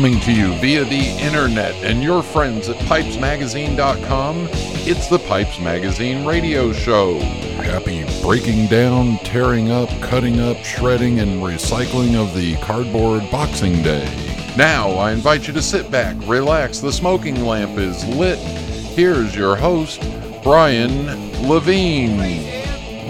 Coming to you via the internet and your friends at pipesmagazine.com, it's the Pipes Magazine radio show. Happy breaking down, tearing up, cutting up, shredding, and recycling of the cardboard Boxing Day. Now, I invite you to sit back, relax, the smoking lamp is lit. Here's your host, Brian Levine.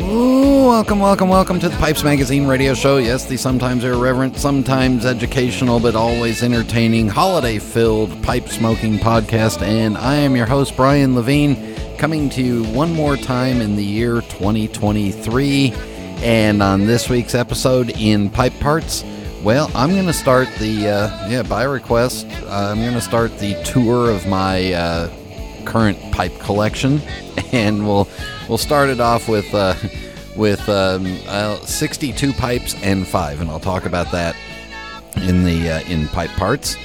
Welcome, welcome, welcome to the Pipes Magazine radio show. Yes, the sometimes irreverent, sometimes educational, but always entertaining, holiday filled pipe smoking podcast. And I am your host, Brian Levine, coming to you one more time in the year 2023. And on this week's episode in Pipe Parts, well, I'm going to start the, uh, yeah, by request, uh, I'm going to start the tour of my uh, current pipe collection. And we'll we'll start it off with uh, with um, uh, 62 pipes and five, and I'll talk about that in the uh, in pipe parts.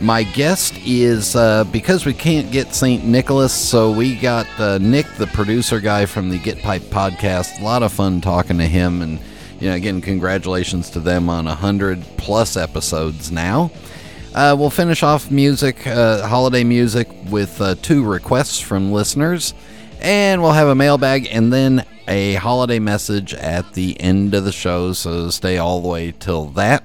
My guest is uh, because we can't get St. Nicholas, so we got uh, Nick, the producer guy from the Get Piped podcast. A lot of fun talking to him, and you know, again, congratulations to them on hundred plus episodes now. Uh, we'll finish off music, uh, holiday music, with uh, two requests from listeners. And we'll have a mailbag and then a holiday message at the end of the show. So stay all the way till that.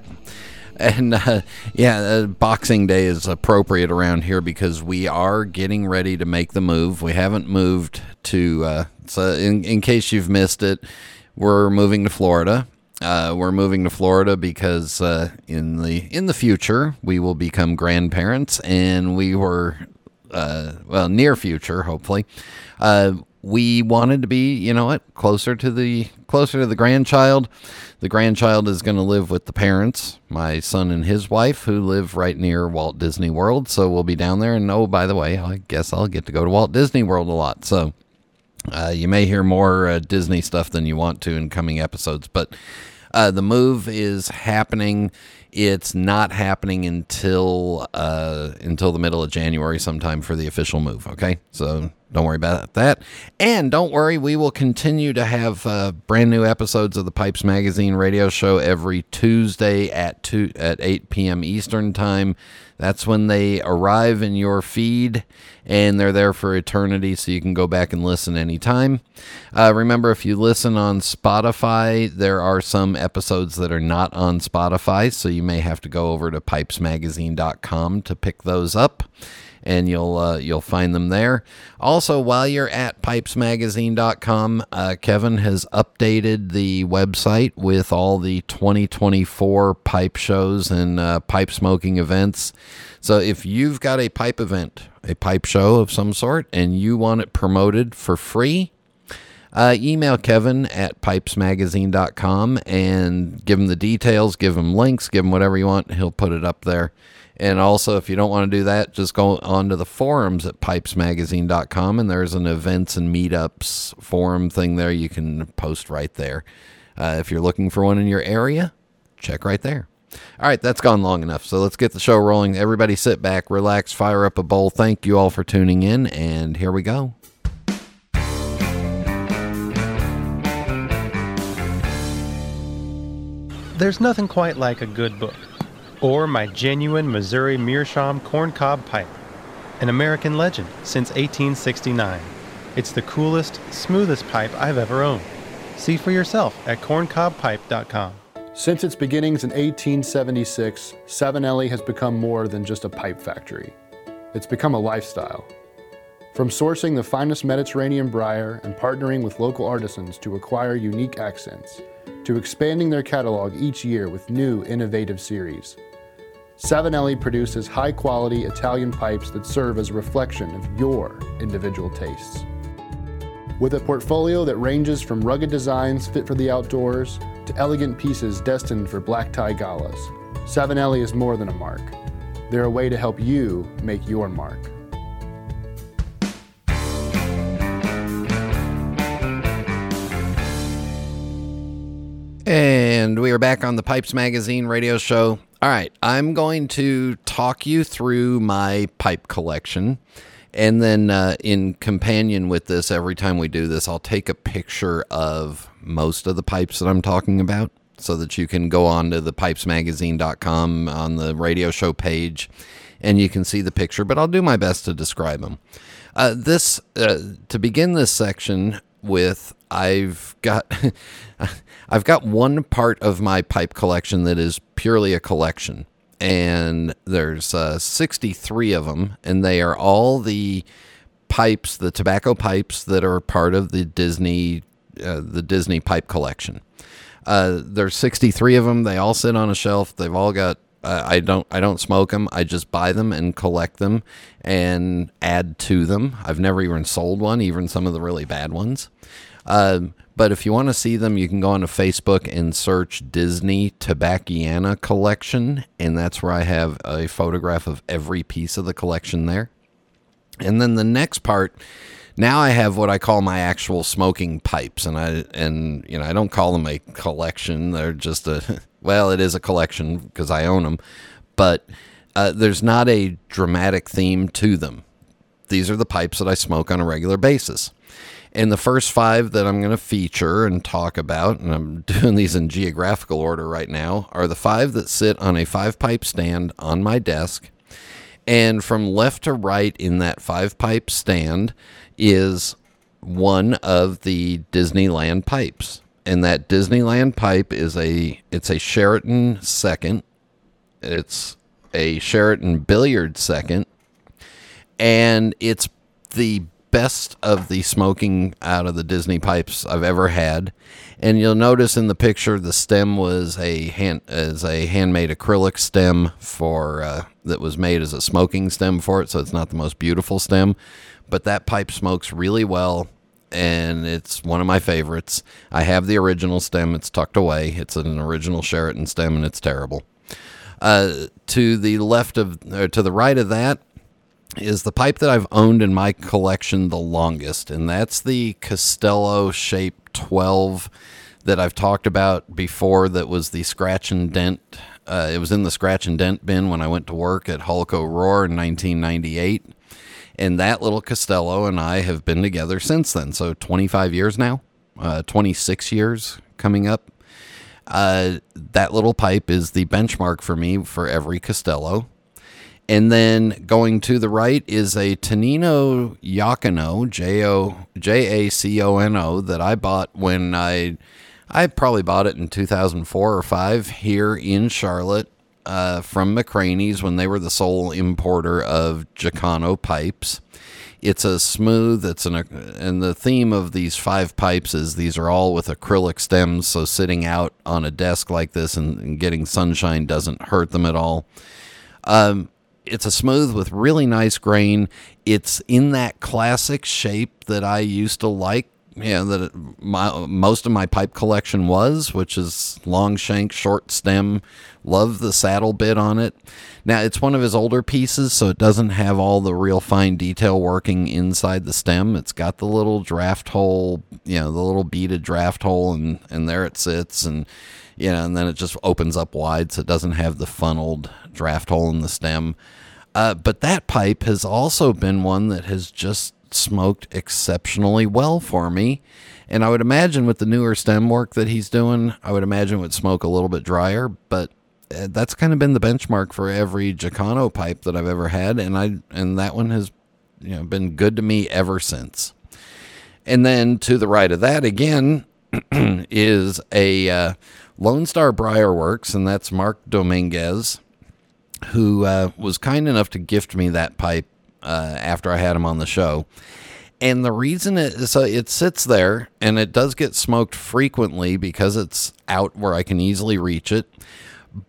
And uh, yeah, uh, Boxing Day is appropriate around here because we are getting ready to make the move. We haven't moved to, uh, so in, in case you've missed it, we're moving to Florida. Uh, we're moving to Florida because uh, in the in the future we will become grandparents, and we were uh, well near future, hopefully. Uh, we wanted to be, you know what, closer to the closer to the grandchild. The grandchild is going to live with the parents, my son and his wife, who live right near Walt Disney World. So we'll be down there. And oh, by the way, I guess I'll get to go to Walt Disney World a lot. So uh, you may hear more uh, Disney stuff than you want to in coming episodes, but uh, the move is happening. It's not happening until uh, until the middle of January, sometime for the official move. Okay, so don't worry about that. And don't worry, we will continue to have uh, brand new episodes of the Pipes Magazine radio show every Tuesday at two at 8 p.m. Eastern time. That's when they arrive in your feed, and they're there for eternity, so you can go back and listen anytime. Uh, remember, if you listen on Spotify, there are some episodes that are not on Spotify, so you may have to go over to pipesmagazine.com to pick those up and you'll uh, you'll find them there. Also, while you're at pipesmagazine.com, uh, Kevin has updated the website with all the 2024 pipe shows and uh, pipe smoking events. So if you've got a pipe event, a pipe show of some sort, and you want it promoted for free, uh, email Kevin at pipesmagazine.com and give him the details, give him links, give him whatever you want. He'll put it up there. And also, if you don't want to do that, just go on to the forums at pipesmagazine.com and there's an events and meetups forum thing there. You can post right there. Uh, if you're looking for one in your area, check right there. All right, that's gone long enough. So let's get the show rolling. Everybody sit back, relax, fire up a bowl. Thank you all for tuning in, and here we go. There's nothing quite like a good book or my genuine Missouri Meerschaum corncob pipe, an American legend since 1869. It's the coolest, smoothest pipe I've ever owned. See for yourself at corncobpipe.com. Since its beginnings in 1876, Savinelli has become more than just a pipe factory. It's become a lifestyle. From sourcing the finest Mediterranean briar and partnering with local artisans to acquire unique accents, to expanding their catalog each year with new, innovative series, Savinelli produces high quality Italian pipes that serve as a reflection of your individual tastes. With a portfolio that ranges from rugged designs fit for the outdoors to elegant pieces destined for black tie galas, Savinelli is more than a mark. They're a way to help you make your mark. And we are back on the Pipes Magazine radio show. All right, I'm going to talk you through my pipe collection. And then, uh, in companion with this, every time we do this, I'll take a picture of most of the pipes that I'm talking about. so that you can go on to the pipesmagazine.com on the radio show page and you can see the picture, but I'll do my best to describe them. Uh, this uh, to begin this section with, I've got I've got one part of my pipe collection that is purely a collection, and there's uh, 63 of them, and they are all the pipes, the tobacco pipes that are part of the Disney uh, the Disney pipe collection. Uh, there's 63 of them. They all sit on a shelf. They've all got. I don't. I don't smoke them. I just buy them and collect them and add to them. I've never even sold one, even some of the really bad ones. Um, but if you want to see them, you can go onto Facebook and search Disney Tobacciana Collection, and that's where I have a photograph of every piece of the collection there. And then the next part now I have what I call my actual smoking pipes, and I and you know I don't call them a collection. They're just a well, it is a collection because I own them, but uh, there's not a dramatic theme to them. These are the pipes that I smoke on a regular basis. And the first five that I'm going to feature and talk about, and I'm doing these in geographical order right now, are the five that sit on a five pipe stand on my desk. And from left to right in that five pipe stand is one of the Disneyland pipes. And that Disneyland pipe is a it's a Sheraton second. It's a Sheraton billiard second. And it's the best of the smoking out of the Disney pipes I've ever had. And you'll notice in the picture the stem was a hand as a handmade acrylic stem for uh, that was made as a smoking stem for it, so it's not the most beautiful stem, but that pipe smokes really well and it's one of my favorites. I have the original stem, it's tucked away. It's an original Sheraton stem and it's terrible. Uh, to the left of, or to the right of that, is the pipe that I've owned in my collection the longest, and that's the Castello Shape 12 that I've talked about before. That was the scratch and dent. Uh, it was in the scratch and dent bin when I went to work at Holt's Cigar in 1998. And that little Castello and I have been together since then. So 25 years now, uh, 26 years coming up. Uh, that little pipe is the benchmark for me for every Castello. And then going to the right is a Tonino Jacono, J O J A C O N O, that I bought when I I probably bought it in 2004 or 5 here in Charlotte uh, from McCranie's when they were the sole importer of Jacono pipes. It's a smooth, it's an, and the theme of these five pipes is these are all with acrylic stems, so sitting out on a desk like this and, and getting sunshine doesn't hurt them at all. Um, it's a smooth with really nice grain. It's in that classic shape that I used to like yeah, that my most of my pipe collection was, which is long shank, short stem. Love the saddle bit on it. Now it's one of his older pieces, so it doesn't have all the real fine detail working inside the stem. It's got the little draft hole, you know, the little beaded draft hole, and and there it sits, and you know, and then it just opens up wide, so it doesn't have the funneled draft hole in the stem. Uh, but that pipe has also been one that has just smoked exceptionally well for me. And I would imagine with the newer stem work that he's doing, I would imagine would smoke a little bit drier, but that's kind of been the benchmark for every Jacono pipe that I've ever had and I and that one has you know been good to me ever since. And then to the right of that again is a uh, Lone Star Briar Works, and that's Mark Dominguez, who uh, was kind enough to gift me that pipe uh, after I had him on the show. And the reason it so it sits there and it does get smoked frequently because it's out where I can easily reach it.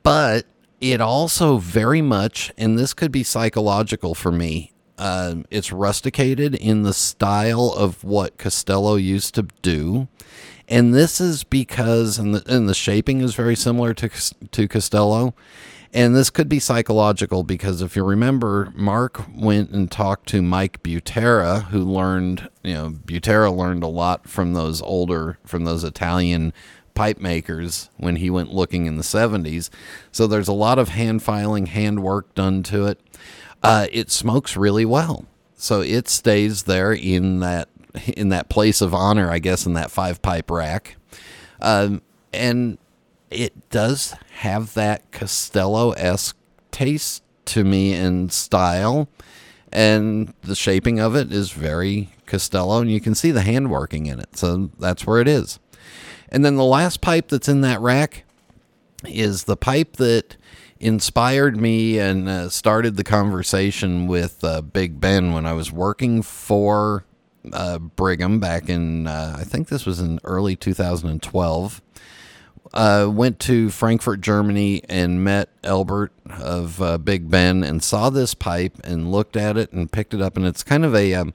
But it also very much, and this could be psychological for me, uh, it's rusticated in the style of what Castello used to do. And this is because, and the, and the shaping is very similar to, to Castello. And this could be psychological because if you remember, Mark went and talked to Mike Butera, who learned, you know, Butera learned a lot from those older, from those Italian pipe makers when he went looking in the 70s. So there's a lot of hand filing, hand work done to it. Uh, it smokes really well. So it stays there in that in that place of honor, I guess, in that five pipe rack. Um, and it does have that Castello esque taste to me in style, and the shaping of it is very Castello, and you can see the handworking in it. So that's where it is. And then the last pipe that's in that rack is the pipe that inspired me and uh, started the conversation with uh, Big Ben when I was working for uh, Brigham back in, uh, I think this was in early 2012. Uh, went to Frankfurt, Germany, and met Albert of uh, Big Ben and saw this pipe and looked at it and picked it up. And it's kind of a um,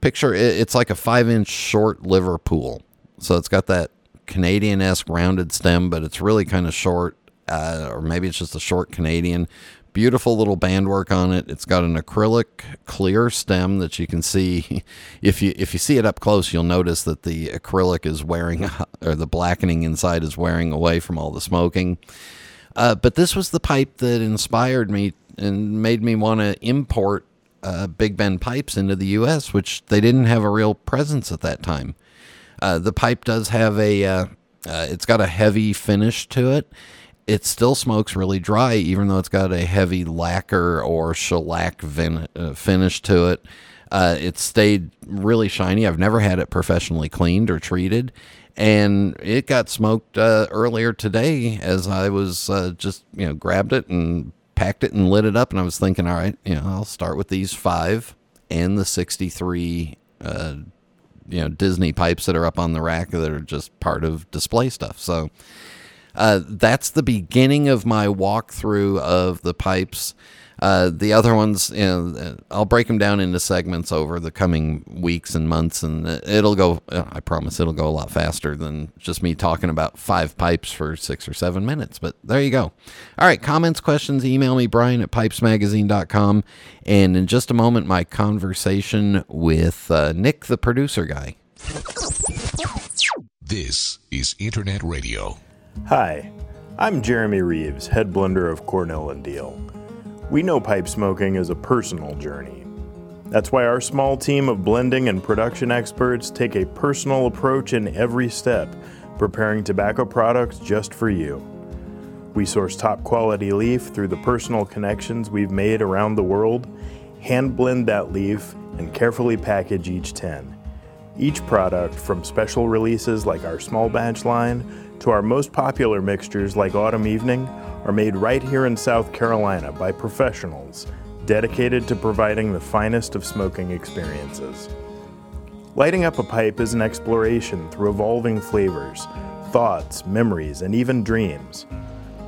picture, it's like a five inch short Liverpool. So it's got that Canadian esque rounded stem, but it's really kind of short, uh, or maybe it's just a short Canadian. Beautiful little bandwork on it. It's got an acrylic clear stem that you can see. If you if you see it up close, you'll notice that the acrylic is wearing, or the blackening inside is wearing away from all the smoking. Uh, but this was the pipe that inspired me and made me want to import uh, Big Ben pipes into the U.S., which they didn't have a real presence at that time. Uh, the pipe does have a, uh, uh, it's got a heavy finish to it. It still smokes really dry, even though it's got a heavy lacquer or shellac vin- uh, finish to it. Uh, it stayed really shiny. I've never had it professionally cleaned or treated. And it got smoked earlier today as I was just, you know, grabbed it and packed it and lit it up. And I was thinking, all right, you know, I'll start with these five and the 63 uh, you know Disney pipes that are up on the rack that are just part of display stuff. So uh, that's the beginning of my walkthrough of the pipes. Uh, the other ones, you know, I'll break them down into segments over the coming weeks and months, and it'll go. I promise it'll go a lot faster than just me talking about five pipes for six or seven minutes. But there you go. All right, comments, questions, email me, Brian at pipesmagazine.com. And in just a moment, my conversation with uh, Nick, the producer guy. This is Internet Radio. Hi, I'm Jeremy Reeves, head blender of Cornell and Diehl. We know pipe smoking is a personal journey. That's why our small team of blending and production experts take a personal approach in every step, preparing tobacco products just for you. We source top quality leaf through the personal connections we've made around the world, hand blend that leaf, and carefully package each 10. Each product, from special releases like our small batch line to our most popular mixtures like Autumn Evening, are made right here in South Carolina by professionals dedicated to providing the finest of smoking experiences. Lighting up a pipe is an exploration through evolving flavors, thoughts, memories, and even dreams.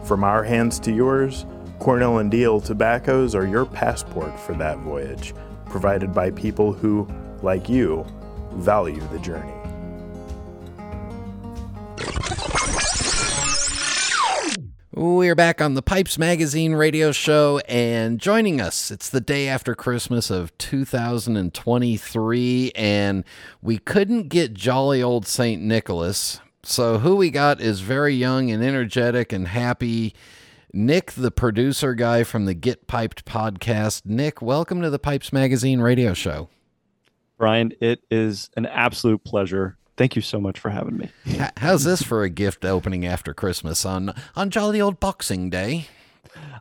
From our hands to yours, Cornell and Diehl tobaccos are your passport for that voyage, provided by people who, like you, value the journey. We're back on the Pipes Magazine radio show, and joining us, it's the day after Christmas of 2023, and we couldn't get jolly old St. Nicholas. So, who we got is very young and energetic and happy. Nick, the producer guy from the Get Piped podcast. Nick, welcome to the Pipes Magazine radio show. Brian, it is an absolute pleasure Thank you so much for having me. How's this for a gift opening after Christmas on on jolly old Boxing Day?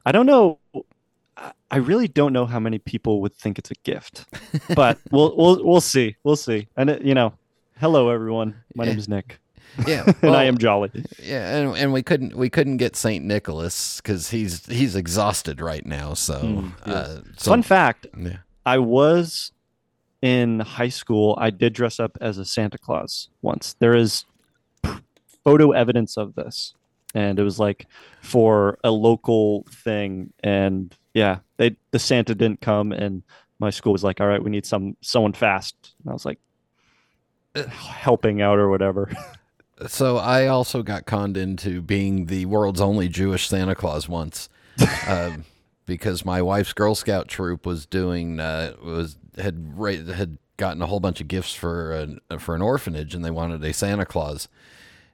I don't know. I really don't know how many people would think it's a gift, but we'll we'll we'll see. We'll see. And it, you know, hello everyone. My yeah. name is Nick. Yeah, well, and I am jolly. Yeah, and, and we couldn't we couldn't get Saint Nicholas because he's he's exhausted right now. So, mm, yeah. uh, so fun fact: yeah. I was in high school, I did dress up as a Santa Claus once. There is photo evidence of this. And it was like for a local thing. And yeah, they the Santa didn't come and my school was like, All right, we need some someone fast. And I was like helping out or whatever. so I also got conned into being the world's only Jewish Santa Claus once. um, because my wife's Girl Scout troop was doing uh, was had had gotten a whole bunch of gifts for an for an orphanage, and they wanted a Santa Claus.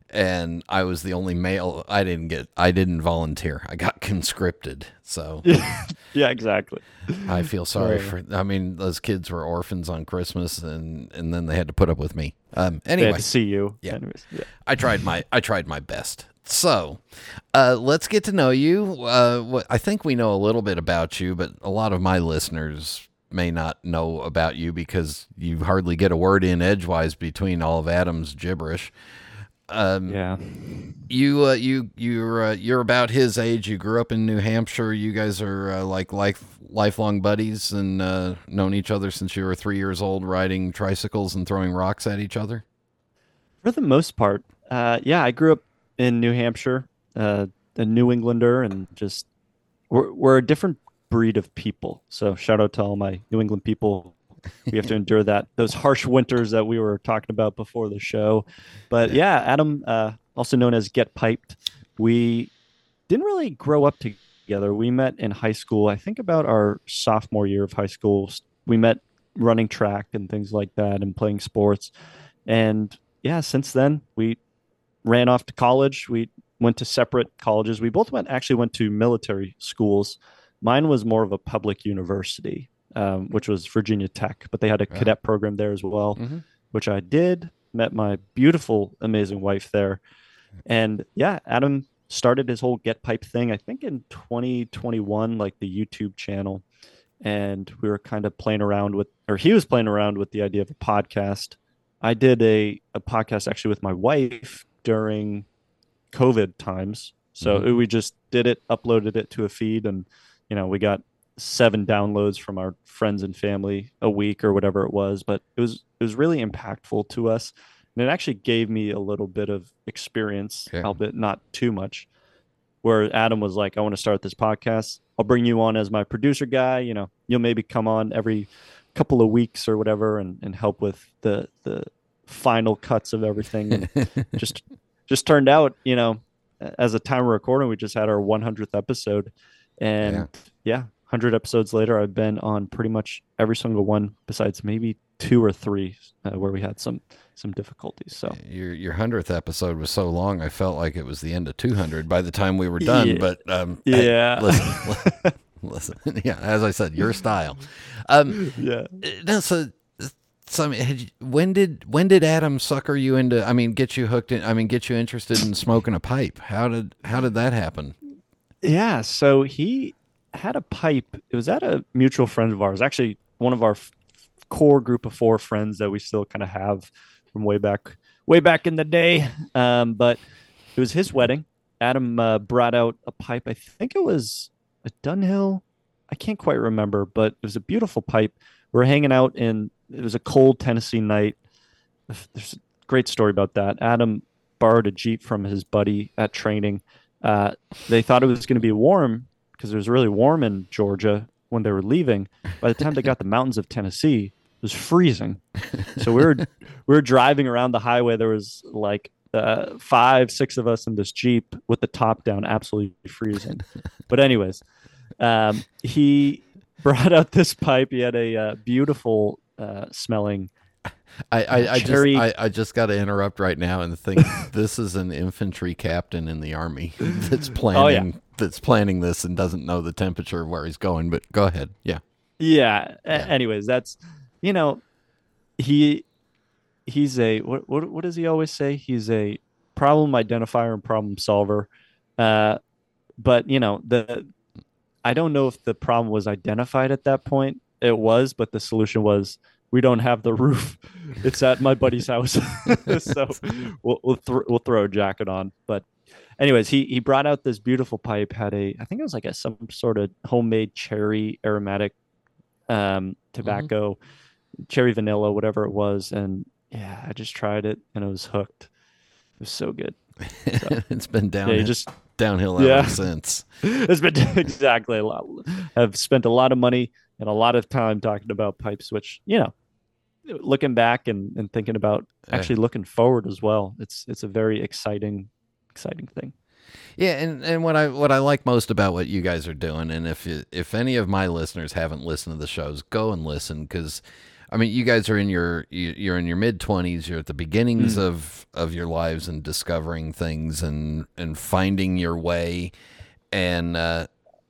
And I was the only male. I didn't get. I didn't volunteer. I got conscripted. So, yeah, exactly. I feel sorry for. I mean, those kids were orphans on Christmas, and and then they had to put up with me. Um. Anyway, see you. Yeah. Anyways, yeah. I tried my. I tried my best. So, uh, let's get to know you. Uh, I think we know a little bit about you, but a lot of my listeners may not know about you because you hardly get a word in edgewise between all of Adam's gibberish. Um, yeah, you uh, you you're uh, you're about his age. You grew up in New Hampshire. You guys are uh, like life lifelong buddies and uh, known each other since you were three years old, riding tricycles and throwing rocks at each other. For the most part, uh, yeah. I grew up in New Hampshire, uh, a New Englander, and just we're we're a different breed of people. So shout out to all my New England people we have to endure that those harsh winters that we were talking about before the show. But yeah, Adam, uh, also known as Get Piped, we didn't really grow up together. We met in high school. I think about our sophomore year of high school. We met running track and things like that, and playing sports. And yeah, since then we ran off to college. We went to separate colleges. We both went actually went to military schools. Mine was more of a public university um, which was Virginia Tech, but they had a yeah. cadet program there as well, mm-hmm. which I did. Met my beautiful, amazing wife there, and yeah, Adam started his whole Get Piped thing. I think in 2021, like the YouTube channel, and we were kind of playing around with, or he was playing around with the idea of a podcast. I did a a podcast actually with my wife during COVID times. So mm-hmm. we just did it, uploaded it to a feed, and you know we got seven downloads from our friends and family a week or whatever it was but it was it was really impactful to us. And it actually gave me a little bit of experience okay. albeit not too much. Where adam was like i want to start this podcast. I'll bring you on as my producer guy you know you'll maybe come on every couple of weeks or whatever and, and help with the the final cuts of everything. And just just turned out you know as a time recording we just had our 100th episode and yeah, yeah 100 episodes later, I've been on pretty much every single one besides maybe two or three uh, where we had some some difficulties. So your your 100th episode was so long, I felt like it was the end of 200 by the time we were done. Yeah. But um, yeah, listen, listen, yeah, as I said, your style. Um, yeah. No, so so I mean, when did when did Adam sucker you into? I mean, get you hooked in. I mean, get you interested in smoking a pipe. How did how did that happen? Yeah, so he had a pipe. It was at a mutual friend of ours, actually one of our f- core group of four friends that we still kind of have from way back, way back in the day. Um, but it was his wedding. Adam uh, brought out a pipe. I think it was a Dunhill. I can't quite remember, but it was a beautiful pipe. We are hanging out in. It was a cold Tennessee night. There's a great story about that. Adam borrowed a jeep from his buddy at training. Uh, they thought it was going to be warm because it was really warm in Georgia when they were leaving. By the time they got the mountains of Tennessee, it was freezing. So we were we were driving around the highway. There was like uh, five, six of us in this jeep with the top down, absolutely freezing. But anyways, um, he brought out this pipe. He had a uh, beautiful uh, smelling I, I, I just I, I just got to interrupt right now and think this is an infantry captain in the army that's planning oh, yeah. that's planning this and doesn't know the temperature of where he's going. But go ahead, yeah. Yeah. yeah. Anyways, that's you know he he's a what what what does he always say? He's a problem identifier and problem solver. Uh, but you know the I don't know if the problem was identified at that point. It was, but the solution was we don't have the roof. It's at my buddy's house, so we'll we'll, th- we'll, throw a jacket on. But, anyways, he he brought out this beautiful pipe. Had a I think it was like a some sort of homemade cherry aromatic um, tobacco, mm-hmm. cherry vanilla, whatever it was, and yeah, I just tried it and I was hooked. It was so good. So, it's been down. Yeah, just downhill ever yeah. since. it's been exactly a lot. I've spent a lot of money and a lot of time talking about pipes, which you know looking back and, and thinking about actually looking forward as well. It's it's a very exciting exciting thing. Yeah, and, and what I what I like most about what you guys are doing, and if you, if any of my listeners haven't listened to the shows, go and listen because, I mean, you guys are in your you're in your mid twenties. You're at the beginnings mm. of of your lives and discovering things and and finding your way, and uh,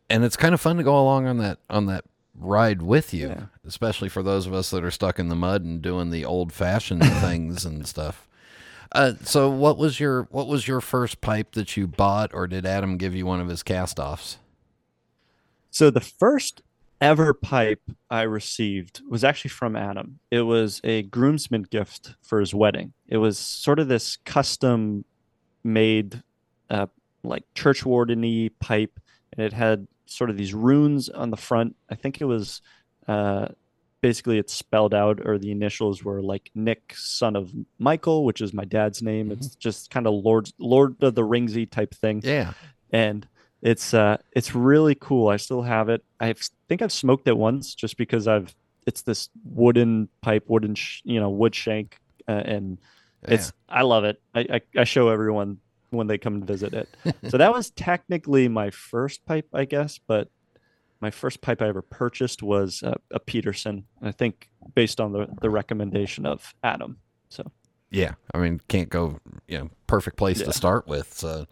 and it's kind of fun to go along on that on that ride with you, yeah. especially for those of us that are stuck in the mud and doing the old fashioned things and stuff. Uh, so what was your what was your first pipe that you bought, or did Adam give you one of his cast offs? So the first ever pipe I received was actually from Adam. It was a groomsman gift for his wedding. It was sort of this custom made, uh, like church wardeny pipe, and it had sort of these runes on the front. I think it was uh, basically it's spelled out, or the initials were like Nick, son of Michael, which is my dad's name. Mm-hmm. It's just kind of Lord Lord of the Ringsy type thing. Yeah, and it's uh it's really cool. I still have it. I think I've smoked it once, just because I've it's this wooden pipe, wooden sh- you know wood shank, uh, and it's. I love it. I, I I show everyone when they come to visit it. so that was technically my first pipe, I guess, but my first pipe I ever purchased was a, a Peterson. I think based on the, the recommendation of Adam. So yeah, I mean, can't go, you know, perfect place yeah. to start with. So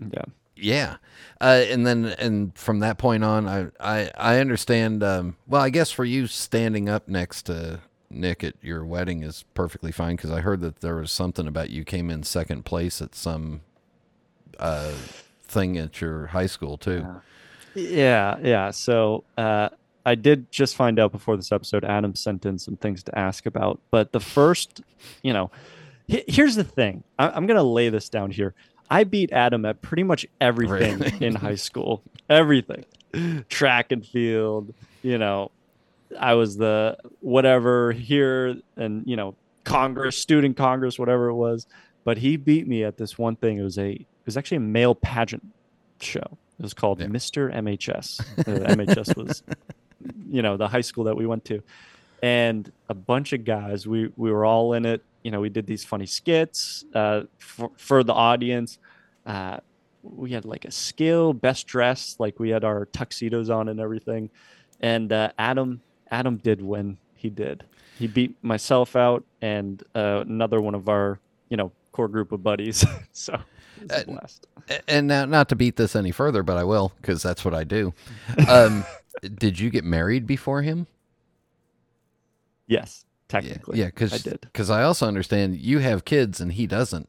yeah, yeah, uh, and then and from that point on, I I I understand. Um, well, I guess for you, standing up next to Nick at your wedding is perfectly fine because I heard that there was something about you came in second place at some uh, thing at your high school too. Yeah. Yeah. So uh, I did just find out before this episode, Adam sent in some things to ask about. But the first, you know, here's the thing I- am going to lay this down here. I beat Adam at pretty much everything in high school, everything track and field, you know, I was the whatever here and, you know, Congress, student Congress, whatever it was. But he beat me at this one thing. It was a, was actually a male pageant show it was called yeah. Mr. MHS. Uh, MHS was, you know, the high school that we went to, and a bunch of guys. We we were all in it. You know, we did these funny skits uh, for, for the audience. Uh, we had like a skill, best dress, like we had our tuxedos on and everything. And uh, Adam Adam did win. He did. He beat myself out and uh, another one of our you know core group of buddies. so uh, and now, not to beat this any further, but I will because that's what I do. Um, did you get married before him? Yes, technically. Yeah, because I did. Because I also understand you have kids and he doesn't.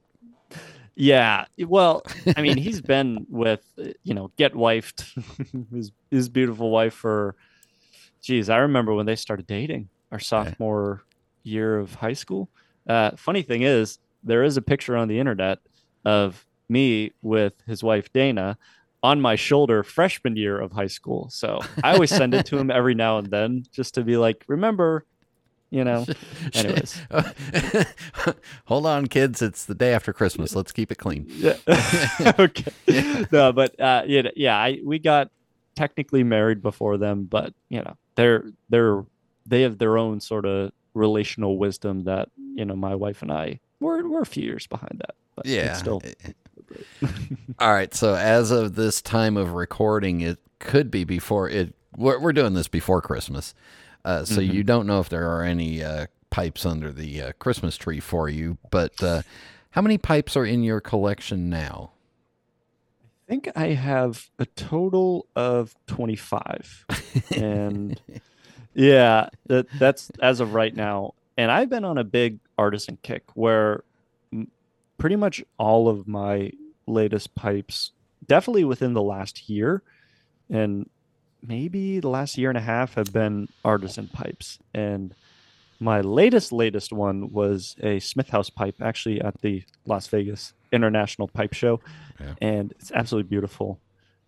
Yeah, well, I mean, he's been with you know, get wifed his his beautiful wife for. Geez, I remember when they started dating our sophomore yeah. year of high school. Uh, funny thing is, there is a picture on the internet of me with his wife Dana on my shoulder freshman year of high school. So I always send it to him every now and then just to be like, remember, you know. Anyways. Hold on, kids. It's the day after Christmas. Let's keep it clean. Yeah. okay. No, but uh, yeah, yeah, I we got technically married before them, but you know, they're they're they have their own sort of relational wisdom that, you know, my wife and I we're we're a few years behind that. But yeah. still All right. So as of this time of recording, it could be before it. We're, we're doing this before Christmas, uh, so mm-hmm. you don't know if there are any uh, pipes under the uh, Christmas tree for you. But uh, how many pipes are in your collection now? I think I have a total of twenty-five, and yeah, that, that's as of right now. And I've been on a big artisan kick where pretty much all of my latest pipes, definitely within the last year, and maybe the last year and a half have been artisan pipes. And my latest latest one was a Smith House pipe, actually at the Las Vegas International Pipe Show, yeah. and it's absolutely beautiful.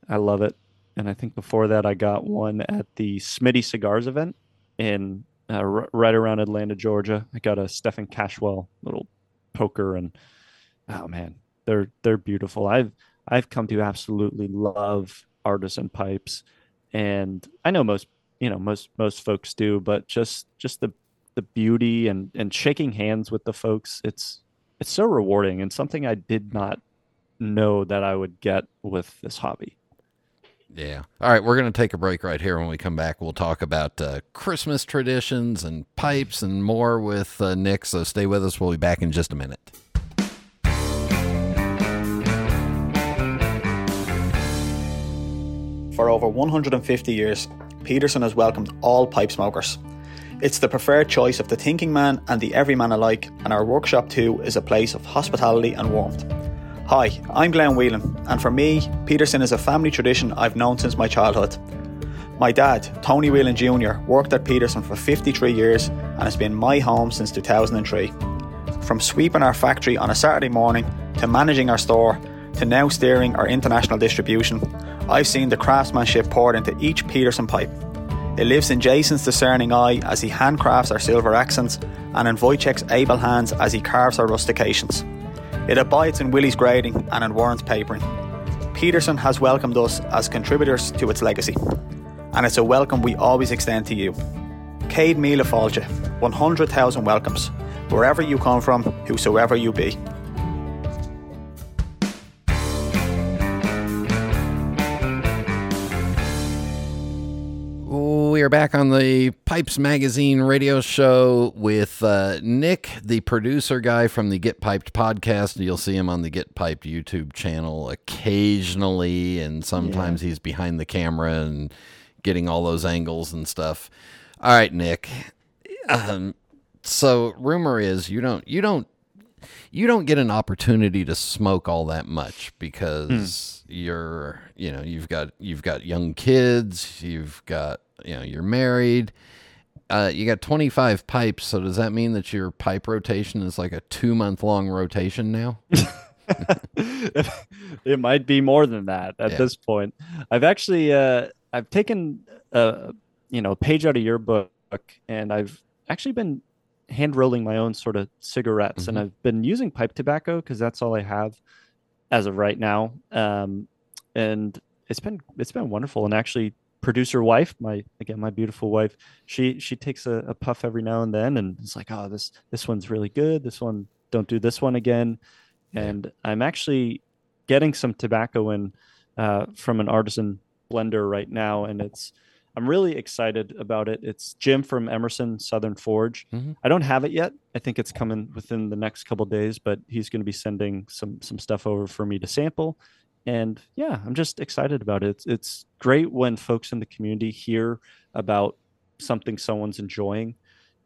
I love it. And I think before that, I got one at the Smitty Cigars event in uh, r- right around Atlanta, Georgia. I got a Stephen Cashwell little poker and oh man, they're they're beautiful. I've I've come to absolutely love artisan pipes, and I know most you know most most folks do, but just just the the beauty and and shaking hands with the folks, it's it's so rewarding and something I did not know that I would get with this hobby. Yeah. All right, we're going to take a break right here. When we come back, we'll talk about uh, Christmas traditions and pipes and more with uh, Nick. So stay with us. We'll be back in just a minute. For over 150 years, Peterson has welcomed all pipe smokers. It's the preferred choice of the thinking man and the everyman alike, and our workshop too is a place of hospitality and warmth. Hi, I'm Glenn Whelan, and for me, Peterson is a family tradition I've known since my childhood. My dad, Tony Whelan Jr., worked at Peterson for 53 years and has been my home since 2003. From sweeping our factory on a Saturday morning, to managing our store, to now steering our international distribution, I've seen the craftsmanship poured into each Peterson pipe. It lives in Jason's discerning eye as he handcrafts our silver accents and in Wojciech's able hands as he carves our rustications. It abides in Willie's grading and in Warren's papering. Peterson has welcomed us as contributors to its legacy, and it's a welcome we always extend to you. Cade Mila Falja, 100,000 welcomes, wherever you come from, whosoever you be. Are back on the Pipes Magazine radio show with uh, Nick, the producer guy from the Get Piped podcast. You'll see him on the Get Piped YouTube channel occasionally, and sometimes he's behind the camera and getting all those angles and stuff. All right, Nick. Um, so rumor is you don't you don't you don't get an opportunity to smoke all that much because you're you know you've got you've got young kids you've got you know you're married uh, you got 25 pipes so does that mean that your pipe rotation is like a two month long rotation now it might be more than that at Yeah. this point. I've actually uh, I've taken a you know page out of your book, and I've actually been hand rolling my own sort of cigarettes, and Mhm. I've been using pipe tobacco because that's all I have as of right now. Um, and it's been it's been wonderful. And actually, producer wife, my again my beautiful wife, she she takes a, a puff every now and then, and it's like, oh this this one's really good. This one don't do this one again. And I'm actually getting some tobacco in uh, from an artisan blender right now, and it's I'm really excited about it. It's Jim from Emerson Southern Forge. Mhm. I don't have it yet. I think it's coming within the next couple days, but he's going to be sending some some stuff over for me to sample. And yeah, I'm just excited about it. It's, it's great when folks in the community hear about something someone's enjoying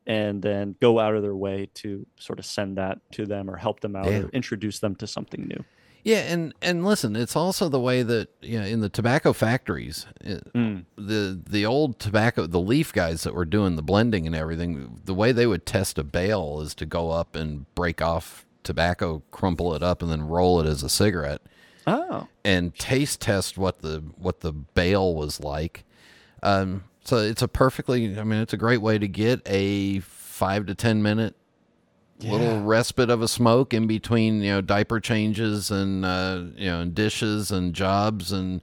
and then go out of their way to sort of send that to them or help them out Yeah. or introduce them to something new. yeah and and listen it's also the way that you know in the tobacco factories Mm. the the old tobacco the leaf guys that were doing the blending and everything the way they would test a bale is to go up and break off tobacco crumple it up and then roll it as a cigarette Oh, and taste test what the what the bale was like. Um so it's a perfectly i mean it's a great way to get a five to ten minute little respite of a smoke in between you know diaper changes and uh you know and dishes and jobs and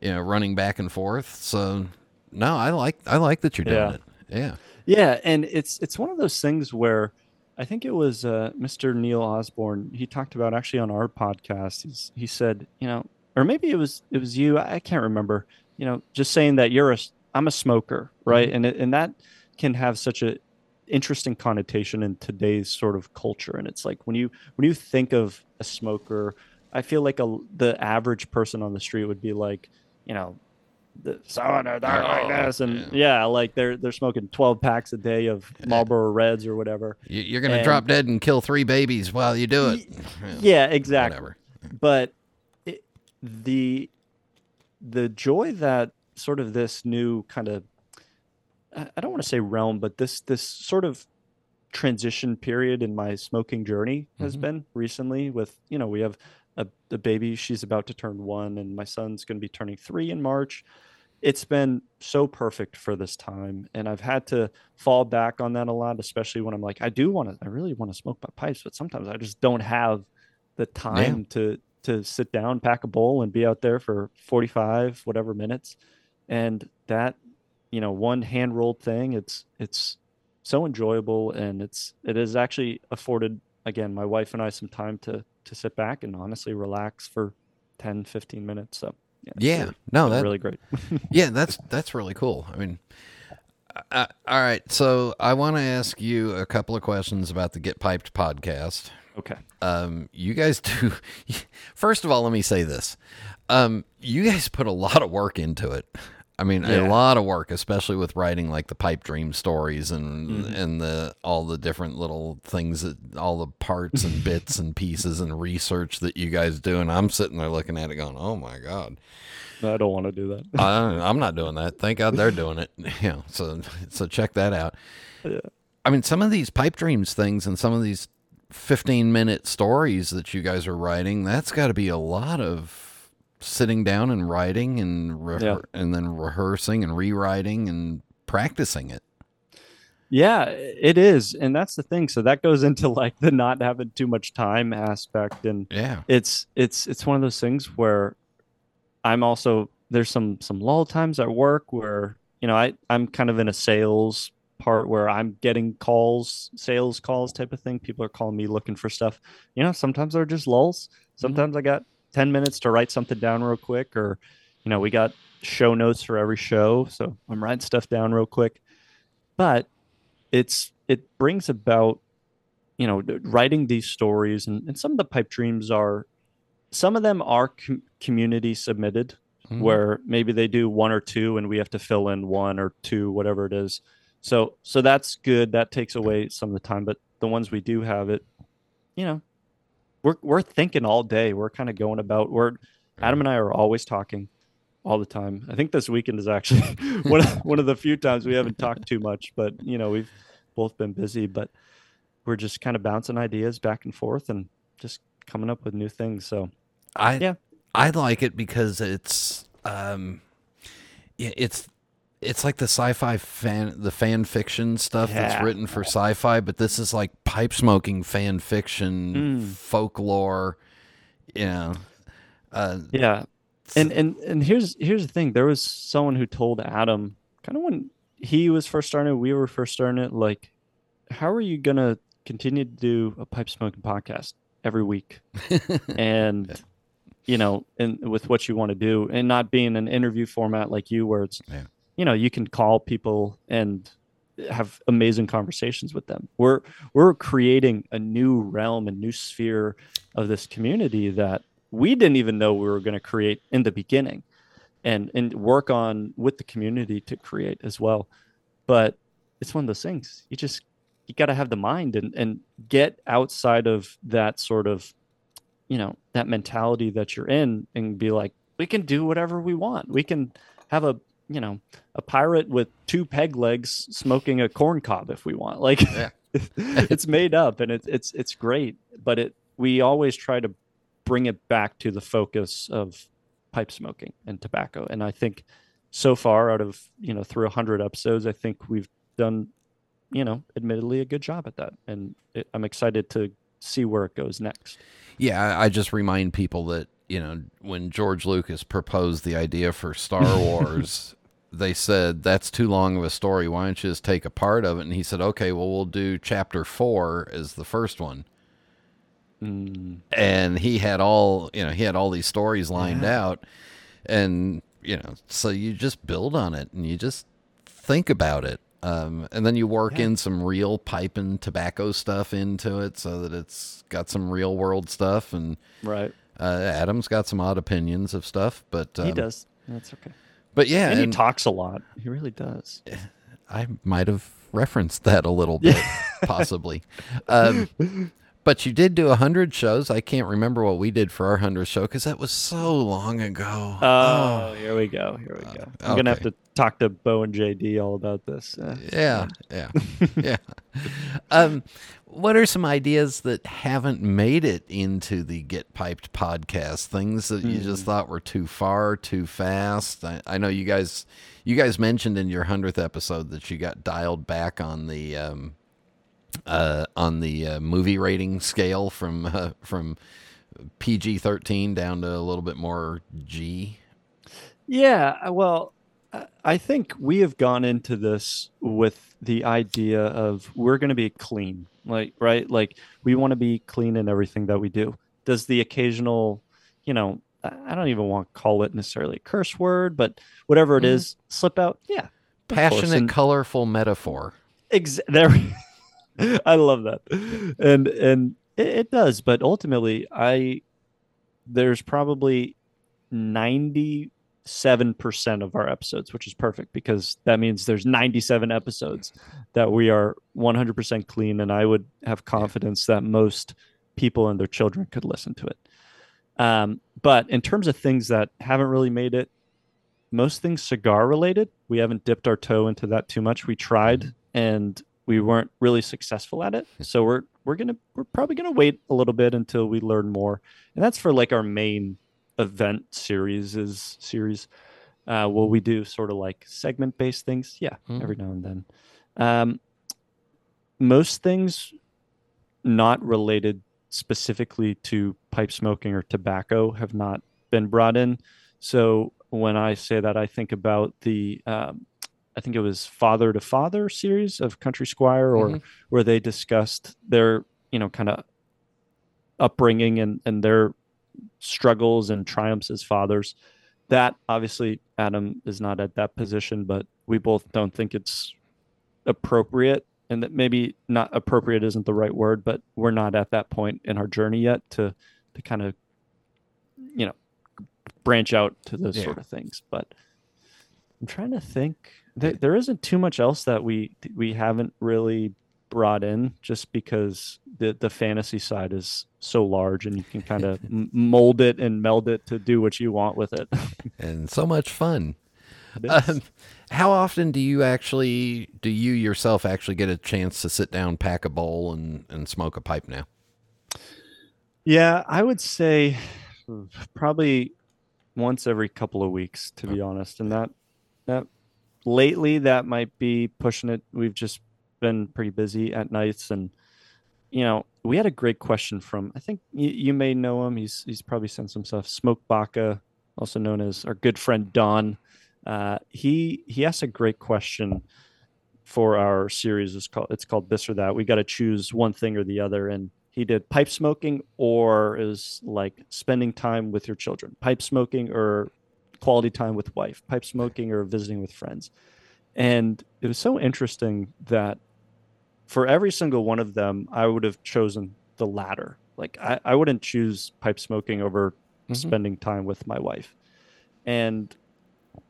you know running back and forth. So no i like i like that you're doing Yeah. it. Yeah. Yeah, and it's it's one of those things where I think it was uh, Mr. Neil Osborne. He talked about actually on our podcast. He's, he said, you know, or maybe it was it was you. I can't remember. You know, just saying that you're a I'm a smoker, right? And it, and that can have such a interesting connotation in today's sort of culture. And it's like when you when you think of a smoker, I feel like a the average person on the street would be like, you know, the someone or that like Oh, this, and yeah. like they're they're smoking twelve packs a day of Marlboro Reds or whatever. You- you're gonna And- drop dead and kill three babies while you do it Yeah, exactly. whatever But it, the the joy that sort of this new kind of I don't want to say realm, but this this sort of transition period in my smoking journey has Mhm. been recently with you know we have a, a baby she's about to turn one and my son's going to be turning three in march it's been so perfect for this time and i've had to fall back on that a lot especially when i'm like i do want to i really want to smoke my pipes but sometimes i just don't have the time to to sit down pack a bowl and be out there for 45 whatever minutes and that you know one hand rolled thing it's it's so enjoyable and it's it has actually afforded again my wife and i some time to to sit back and honestly relax for 10 15 minutes so yeah, yeah. really, no that's really great. Yeah that's that's really cool. I mean uh, all right so i want to ask you a couple of questions about the get piped podcast. Okay. Um, you guys do. First of all, let me say this: um, you guys put a lot of work into it. I mean, Yeah. a lot of work, especially with writing like the pipe dream stories and Mhm. and the all the different little things that all the parts and bits and pieces and research that you guys do. And I'm sitting there looking at it, going, "Oh my god." I don't want to do that. I, I'm not doing that. Thank God they're doing it. Know, so so check that out. Yeah. I mean, some of these pipe dreams things and some of these 15 minute stories that you guys are writing, that's got to be a lot of sitting down and writing and rehe- Yeah. and then rehearsing and rewriting and practicing it. Yeah, it is, and that's the thing. So that goes into like the not having too much time aspect, and Yeah. it's it's it's one of those things where I'm also there's some some lull times at work where you know I I'm kind of in a sales part where I'm getting calls, sales calls type of thing. People are calling me looking for stuff. You know, sometimes they're just lulls. Mm-hmm. Sometimes I got 10 minutes to write something down real quick or you know, we got show notes for every show, so I'm writing stuff down real quick. But it's it brings about you know writing these stories and, and some of the pipe dreams are some of them are com- community submitted Mhm. where maybe they do one or two and we have to fill in one or two whatever it is so so that's good that takes away some of the time but the ones we do have it you know we're we're thinking all day we're kind of going about we're adam and i are always talking all the time i think this weekend is actually one of, one of the few times we haven't talked too much but you know we've both been busy but we're just kind of bouncing ideas back and forth and just coming up with new things so I Yeah. I like it because it's um it's it's like the sci-fi fan the fan fiction stuff that's written for sci-fi, but this is like pipe smoking fan fiction Mm. folklore, you know. Uh Yeah. And and and here's here's the thing. There was someone who told Adam kind of when he was first starting it, we were first starting it, like, how are you gonna continue to do a pipe smoking podcast every week? and you know, and with what you want to do and not being an interview format like you where it's Yeah. You know, you can call people and have amazing conversations with them. We're we're creating a new realm, a new sphere of this community that we didn't even know we were going to create in the beginning and and work on with the community to create as well. But it's one of those things. You just you got to have the mind and and get outside of that sort of you know, that mentality that you're in and be like we can do whatever we want. We can have a you know a pirate with two peg legs smoking a corn cob if we want. Like Yeah. it's made up and it's it's it's great but it we always try to bring it back to the focus of pipe smoking and tobacco. And i think so far out of you know through 100 episodes i think we've done you know admittedly a good job at that. And it, i'm excited to see where it goes next. Yeah, I- I just remind people that, you know, when George Lucas proposed the idea for Star Wars, they said, that's too long of a story. Why don't you just take a part of it? And he said, okay, well, we'll do chapter four as the first one. Mm, And he had all, you know, he had all these stories lined out. And, you know, so you just build on it and you just think about it. Um, and then you work in some real pipe and tobacco stuff into it so that it's got some real world stuff. And, right uh, Adam's got some odd opinions of stuff, but um, he does that's okay But yeah, and he talks a lot he really does I might have referenced that a little bit, possibly. Um, but you did do a hundred shows. I can't remember what we did for our hundredth show because that was so long ago. Oh, here we go. Here we go. I'm gonna have to talk to Bo and JD all about this. Uh, Yeah, yeah, yeah. Um, what are some ideas that haven't made it into the Get Piped podcast? Things that you just thought were too far, too fast. I, I know you guys, you guys mentioned in your hundredth episode that you got dialed back on the um, uh, on the uh, movie rating scale from uh, from PG thirteen down to a little bit more G. Yeah, uh, well, I- I think we have gone into this with the idea of we're going to be clean, like right, like we want to be clean in everything that we do. Does the occasional, you know, I don't even want to call it necessarily a curse word, but whatever it is, slip out. Yeah, Passionate, colorful metaphor. Ex- there, I love that, and and it, it does. But ultimately, I there's probably ninety 7% of our episodes, which is perfect because that means there's 97 episodes that we are 100% clean. And I would have confidence that most people and their children could listen to it. Um, but in terms of things that haven't really made it, most things cigar related, we haven't dipped our toe into that too much. We tried mm-hmm. and we weren't really successful at it. So we're we're gonna we're probably gonna wait a little bit until we learn more. And that's for like our main event series is series. Uh, will we do sort of like segment based things? Yeah, mm. every now and then. Um, most things not related specifically to pipe smoking or tobacco have not been brought in. So when I say that, I think about the um, I think it was Father to Father series of Country Squire, or mm-hmm. where they discussed their you know kind of upbringing and and their struggles and triumphs as fathers. That obviously Adam is not at that position, but we both don't think it's appropriate and that maybe not appropriate isn't the right word, but we're not at that point in our journey yet to to kind of you know branch out to those yeah. sort of things. But I'm trying to think. There, there isn't too much else that we we haven't really brought in just because the the fantasy side is so large and you can kind of mold it and meld it to do what you want with it. And so much fun. Um, how often do you actually do you yourself actually get a chance to sit down pack a bowl and and smoke a pipe now? Yeah i would say probably once every couple of weeks to be honest and that that lately that might be pushing it. We've just been pretty busy at nights and you know we had a great question from i think you, you may know him. He's he's probably sent some stuff. Smoke baca also known as our good friend don. Uh, he he asked a great question for our series. It's called it's called this or that. We got to choose one thing or the other. And he did pipe smoking or is like spending time with your children. Pipe smoking or quality time with wife pipe smoking or visiting with friends and it was so interesting that for every single one of them, I would have chosen the latter. Like I, I wouldn't choose pipe smoking over mm-hmm. spending time with my wife. And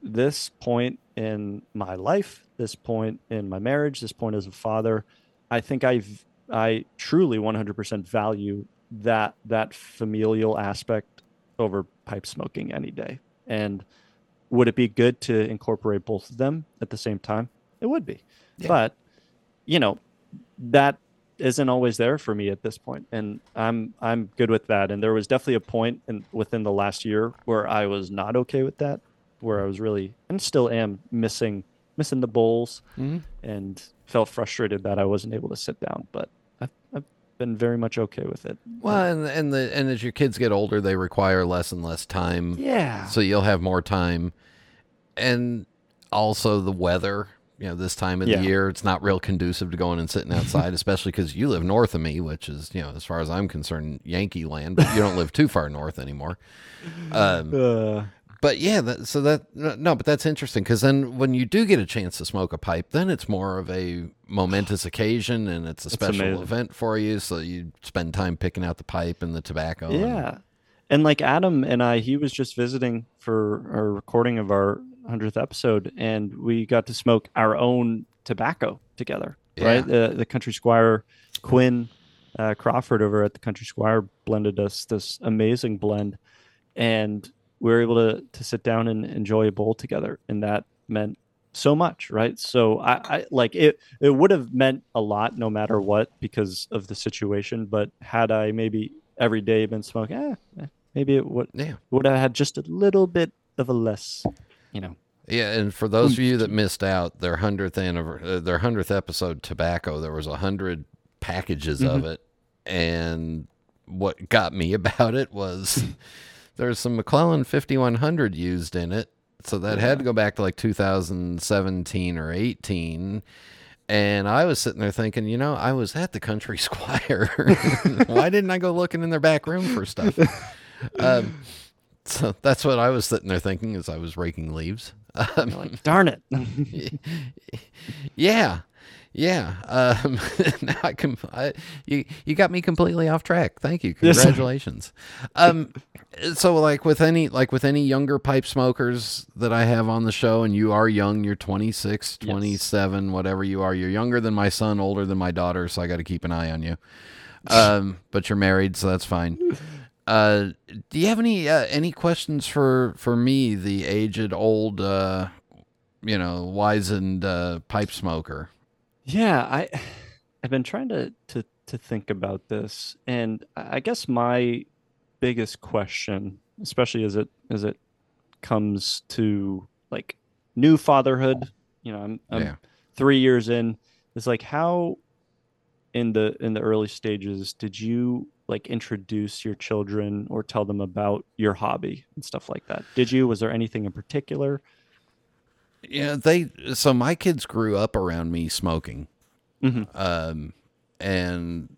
this point in my life, this point in my marriage, this point as a father, I think I've I truly 100% value that that familial aspect over pipe smoking any day. And would it be good to incorporate both of them at the same time? It would be. Yeah. But you know, that isn't always there for me at this point and i'm i'm good with that and there was definitely a point in within the last year where i was not okay with that where i was really and still am missing missing the bowls mm-hmm. and felt frustrated that i wasn't able to sit down but been very much okay with it well and and the and as your kids get older they require less and less time yeah so you'll have more time and also the weather you know this time of yeah. the year it's not real conducive to going and sitting outside especially because you live north of me which is you know as far as i'm concerned yankee land but you don't live too far north anymore um, uh. But yeah that, so that no but that's interesting because then when you do get a chance to smoke a pipe then it's more of a momentous occasion and it's a special event for you so you spend time picking out the pipe and the tobacco yeah and, and like adam and i he was just visiting for a recording of our hundredth episode, and we got to smoke our own tobacco together. Yeah. Right, the the Country Squire Quinn uh, Crawford over at the Country Squire blended us this amazing blend, and we were able to to sit down and enjoy a bowl together, and that meant so much, right? So I, I like it. It would have meant a lot no matter what because of the situation. But had I maybe every day been smoking, eh, eh maybe it would yeah. would have had just a little bit of a less you know. Yeah, and for those of you that missed out, their hundredth uh, their hundredth episode, tobacco. There was a hundred packages mm-hmm. of it, and what got me about it was there's some McClelland 5100 used in it, so that yeah. had to go back to like 2017 or 18. And I was sitting there thinking, you know, I was at the Country Squire. Why didn't I go looking in their back room for stuff? Um, so that's what I was sitting there thinking as I was raking leaves. Um, like, Darn it. yeah. Yeah. Um, now I can. I, you you got me completely off track. Thank you. Congratulations. um, so like with any like with any younger pipe smokers that I have on the show, and you are young. You're 26, 27, yes. whatever you are. You're younger than my son, older than my daughter. So I got to keep an eye on you. Um, but you're married, so that's fine. Uh, do you have any uh, any questions for for me, the aged old, uh, you know, wizened uh, pipe smoker? Yeah, I I've been trying to to to think about this, and I guess my biggest question, especially as it as it comes to like new fatherhood, you know, I'm, I'm yeah. three years in, is like how in the in the early stages did you like introduce your children or tell them about your hobby and stuff like that? Did you? Was there anything in particular? Yeah, they. So my kids grew up around me smoking, mm-hmm. um, and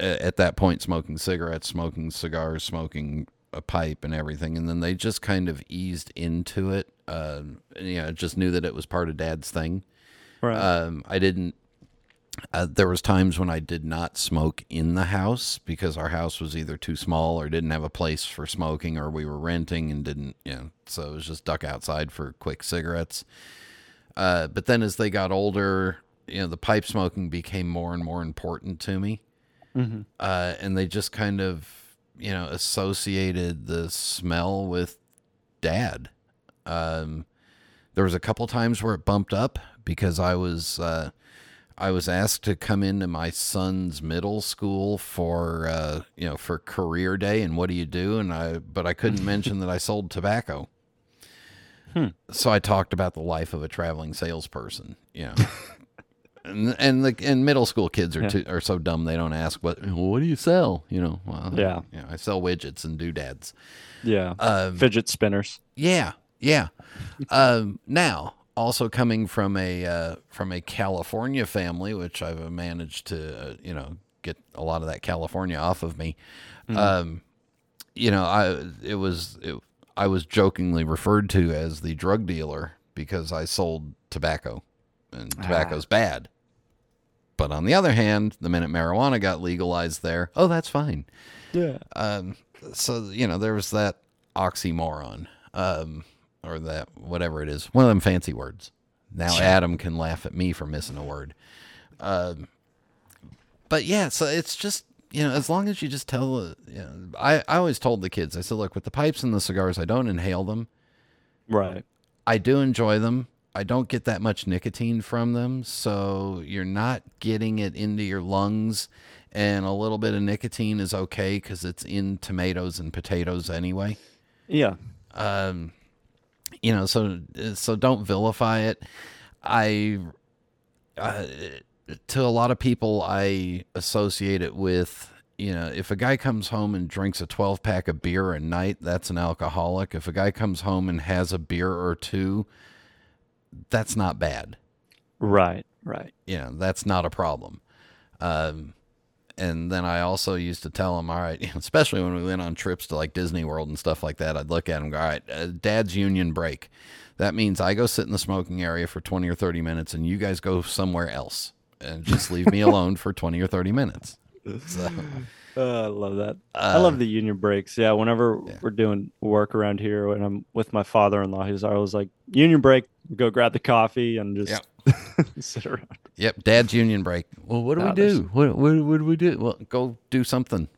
at that point, smoking cigarettes, smoking cigars, smoking a pipe, and everything. And then they just kind of eased into it. Uh, you know, just knew that it was part of Dad's thing. Right. Um, I didn't. Uh, there was times when I did not smoke in the house because our house was either too small or didn't have a place for smoking, or we were renting and didn't, you know, so it was just duck outside for quick cigarettes. Uh, but then as they got older, you know, the pipe smoking became more and more important to me, mm-hmm. uh, and they just kind of, you know, associated the smell with dad. Um, there was a couple times where it bumped up because I was uh, I was asked to come into my son's middle school for uh, you know for career day and what do you do and I but I couldn't mention that I sold tobacco. Hmm. So I talked about the life of a traveling salesperson, you know. and and the and middle school kids are yeah. too, are so dumb they don't ask what what do you sell, you know. Well, yeah. You know, I sell widgets and doodads. Yeah. Um, Fidget spinners. Yeah. Yeah. um, now also coming from a uh, from a California family, which I've managed to uh, you know get a lot of that California off of me. Mm-hmm. Um, you know, I it was it, I was jokingly referred to as the drug dealer because I sold tobacco, and tobacco's ah. bad. But on the other hand, the minute marijuana got legalized there, oh, that's fine. Yeah. Um, so you know, there was that oxymoron. Um, or that whatever it is, one of them fancy words. Now Adam can laugh at me for missing a word. Um, but yeah, so it's just you know, as long as you just tell, you know, I I always told the kids, I said, look, with the pipes and the cigars, I don't inhale them. Right. I do enjoy them. I don't get that much nicotine from them, so you're not getting it into your lungs. And a little bit of nicotine is okay because it's in tomatoes and potatoes anyway. Yeah. Um, you know, so so don't vilify it. I uh, to a lot of people, I associate it with you know, if a guy comes home and drinks a 12 pack of beer a night, that's an alcoholic. If a guy comes home and has a beer or two, that's not bad. Right, right. You know, that's not a problem. Um, and then I also used to tell him, all right, especially when we went on trips to like Disney World and stuff like that, I'd look at him go, all right, uh, dad's union break. That means I go sit in the smoking area for 20 or 30 minutes and you guys go somewhere else and just leave me alone for 20 or 30 minutes. So, uh, I love that. Uh, I love the union breaks. Yeah. Whenever yeah. we're doing work around here when I'm with my father in law, he's always like, union break, go grab the coffee and just yep. sit around. Yep, Dad's union break. Well, what do we do? What, what, what do we do? Well, go do something.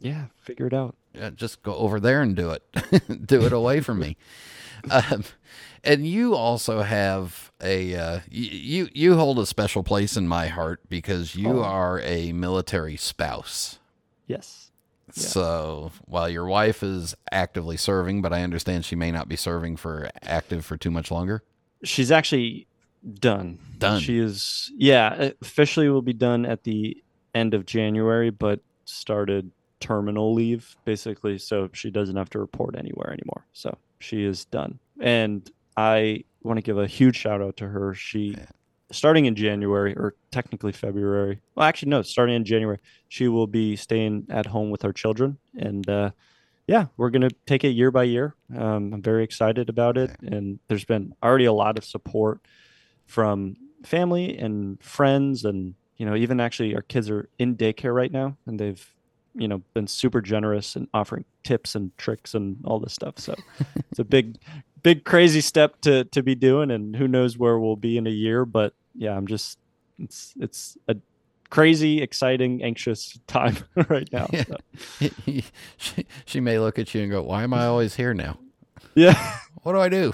Yeah, figure it out. Yeah, just go over there and do it. do it away from me. Um, and you also have a uh, you you hold a special place in my heart because you oh. are a military spouse. Yes. Yeah. So while your wife is actively serving, but I understand she may not be serving for active for too much longer. She's actually Done. Done. She is, yeah, officially will be done at the end of January, but started terminal leave basically, so she doesn't have to report anywhere anymore. So she is done. And I want to give a huge shout out to her. She, yeah. Starting in January, or technically February, well, actually, no, starting in January, she will be staying at home with her children. And, uh, yeah, we're going to take it year by year. Um, I'm very excited about it. And there's been already a lot of support from family and friends, and you know, even actually our kids are in daycare right now, and they've you know been super generous and offering tips and tricks and all this stuff. So it's a big, big crazy step to to be doing, and who knows where we'll be in a year. But yeah, I'm just it's it's a crazy, exciting, anxious time right now. So. she, she may look at you and go, "Why am I always here now?" Yeah. what do I do?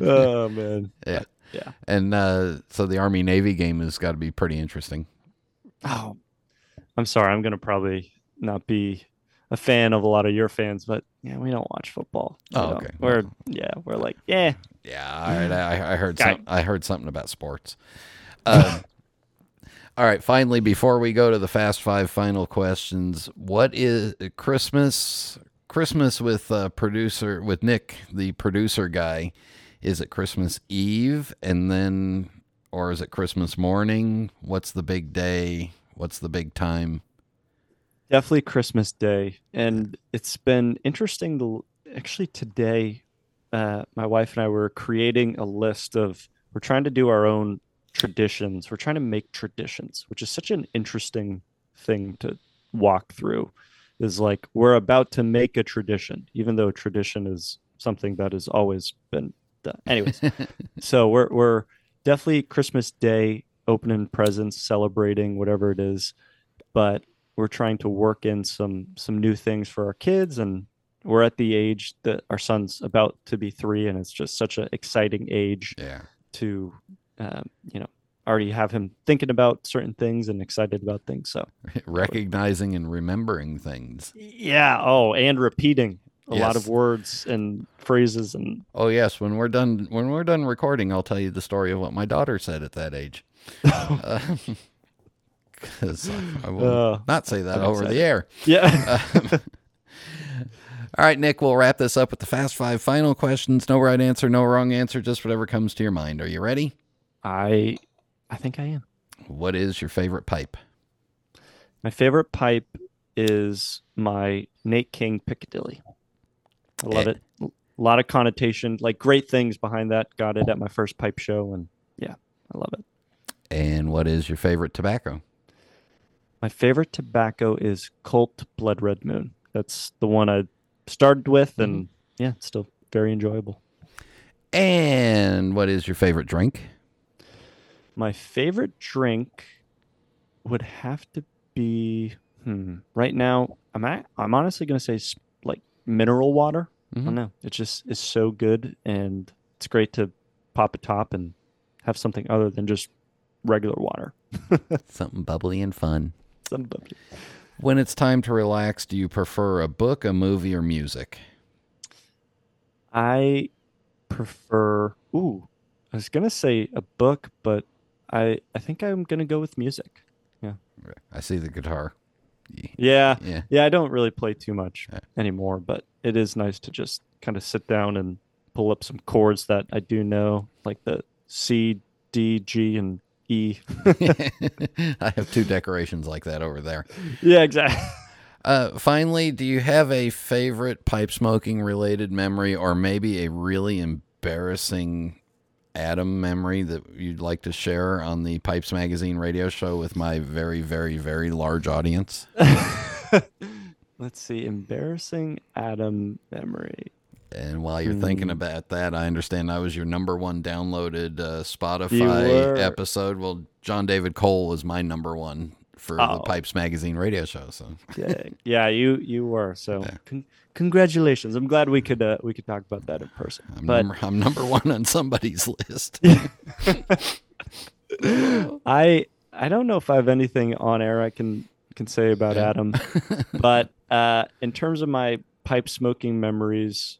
oh man. Yeah. Yeah. And uh, so the Army Navy game has got to be pretty interesting. Oh, I'm sorry. I'm gonna probably not be a fan of a lot of your fans, but yeah, we don't watch football. Oh, know? okay. We're yeah, we're like yeah. Yeah, all right. I, I heard some, I heard something about sports. Um, all right. Finally, before we go to the fast five final questions, what is Christmas? Christmas with uh, producer with Nick, the producer guy. Is it Christmas Eve and then, or is it Christmas morning? What's the big day? What's the big time? Definitely Christmas Day, and it's been interesting. To actually today, uh, my wife and I were creating a list of. We're trying to do our own traditions. We're trying to make traditions, which is such an interesting thing to walk through. Is like we're about to make a tradition, even though tradition is something that has always been done. Anyways, so we're we're definitely Christmas Day opening presents, celebrating whatever it is, but we're trying to work in some some new things for our kids and we're at the age that our son's about to be three and it's just such an exciting age Yeah. to um, you know already have him thinking about certain things and excited about things so Recognizing and remembering things. yeah oh and repeating a lot of words and phrases and Oh yes, when we're done when we're done recording, I'll tell you the story of what my daughter said at that age. Because I will Uh, not say that I'm over the air. yeah All right, Nick, we'll wrap this up with the fast five final questions. No right answer, no wrong answer, just whatever comes to your mind. Are you ready? i i think i am What is your favorite pipe? My favorite pipe is my Nate King Piccadilly. I love Eh. it. A lot of connotation, like great things behind that. Got it at my first pipe show, and yeah, I love it. And what is your favorite tobacco? My favorite tobacco is Cult Blood Red Moon. That's the one I started with, and yeah, it's still very enjoyable. And what is your favorite drink? My favorite drink would have to be hmm, right now. I'm at, I'm honestly gonna say s- like mineral water. I Mhm. don't know. It just is so good, and it's great to pop a top and have something other than just regular water. Something bubbly and fun. Some bubbly. When it's time to relax, do you prefer a book, a movie, or music? I prefer. Ooh, I was gonna say a book, but I I think I'm gonna go with music. Yeah. I see the guitar. Yeah, Yeah. yeah. I don't really play too much Yeah. anymore, but it is nice to just kind of sit down and pull up some chords that I do know, like the C, D, G, and E. I have two decorations like that over there. yeah, exactly. Uh, finally, do you have a favorite pipe smoking related memory or maybe a really embarrassing Adam memory that you'd like to share on the Pipes Magazine radio show with my very, very, very large audience? Let's see. Embarrassing Adam memory. And while you're thinking Hmm. about that, I understand I was your number one downloaded uh, Spotify episode. Well, John David Cole was my number one for the Oh. Pipes Magazine radio show. So Yeah, yeah. You you were so. Yeah. Con- congratulations. I'm glad we could uh, we could talk about that in person. I'm, but number, I'm number one on somebody's list. I I don't know if I have anything on air I can can say about Yeah. Adam, but uh, in terms of my pipe smoking memories,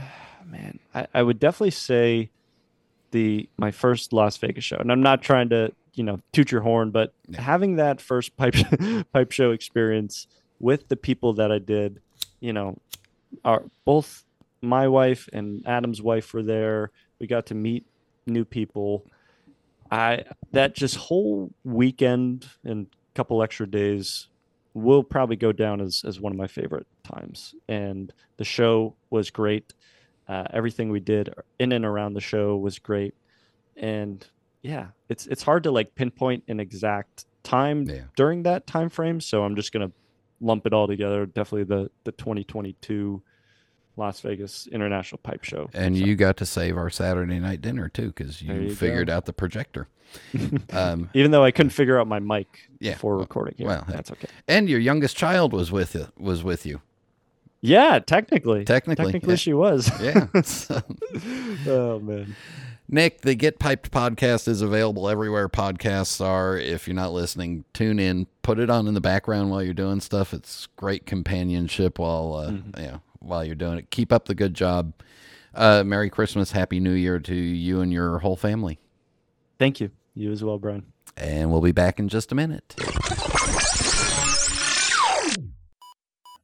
man, I, I would definitely say the my first Las Vegas show, and I'm not trying to you know toot your horn, but Yeah. having that first pipe pipe show experience with the people that I did, you know, are both my wife and Adam's wife were there. We got to meet new people. I that just whole weekend and couple extra days will probably go down as as one of my favorite times. And the show was great. Uh, everything we did in and around the show was great. and yeah, it's it's hard to like pinpoint an exact time Yeah. during that time frame. So I'm just gonna lump it all together. Definitely the the 2022 Las Vegas International Pipe Show. And So- you got to save our Saturday night dinner too, because you, you figured go. out the projector. um, even though I couldn't figure out my mic Yeah, before well- recording. Yeah, well, that's okay. and your youngest child was with you. Was with you. Yeah, technically. Technically, Technically yeah. she was. Yeah. So- oh man. Nick, the Get Piped podcast is available everywhere podcasts are. If you're not listening, tune in, put it on in the background while you're doing stuff. It's great companionship while uh, Mm-hmm. yeah while you're doing it. Keep up the good job. Uh, Merry Christmas, Happy New Year to you and your whole family. Thank you. You as well, Brian. And we'll be back in just a minute.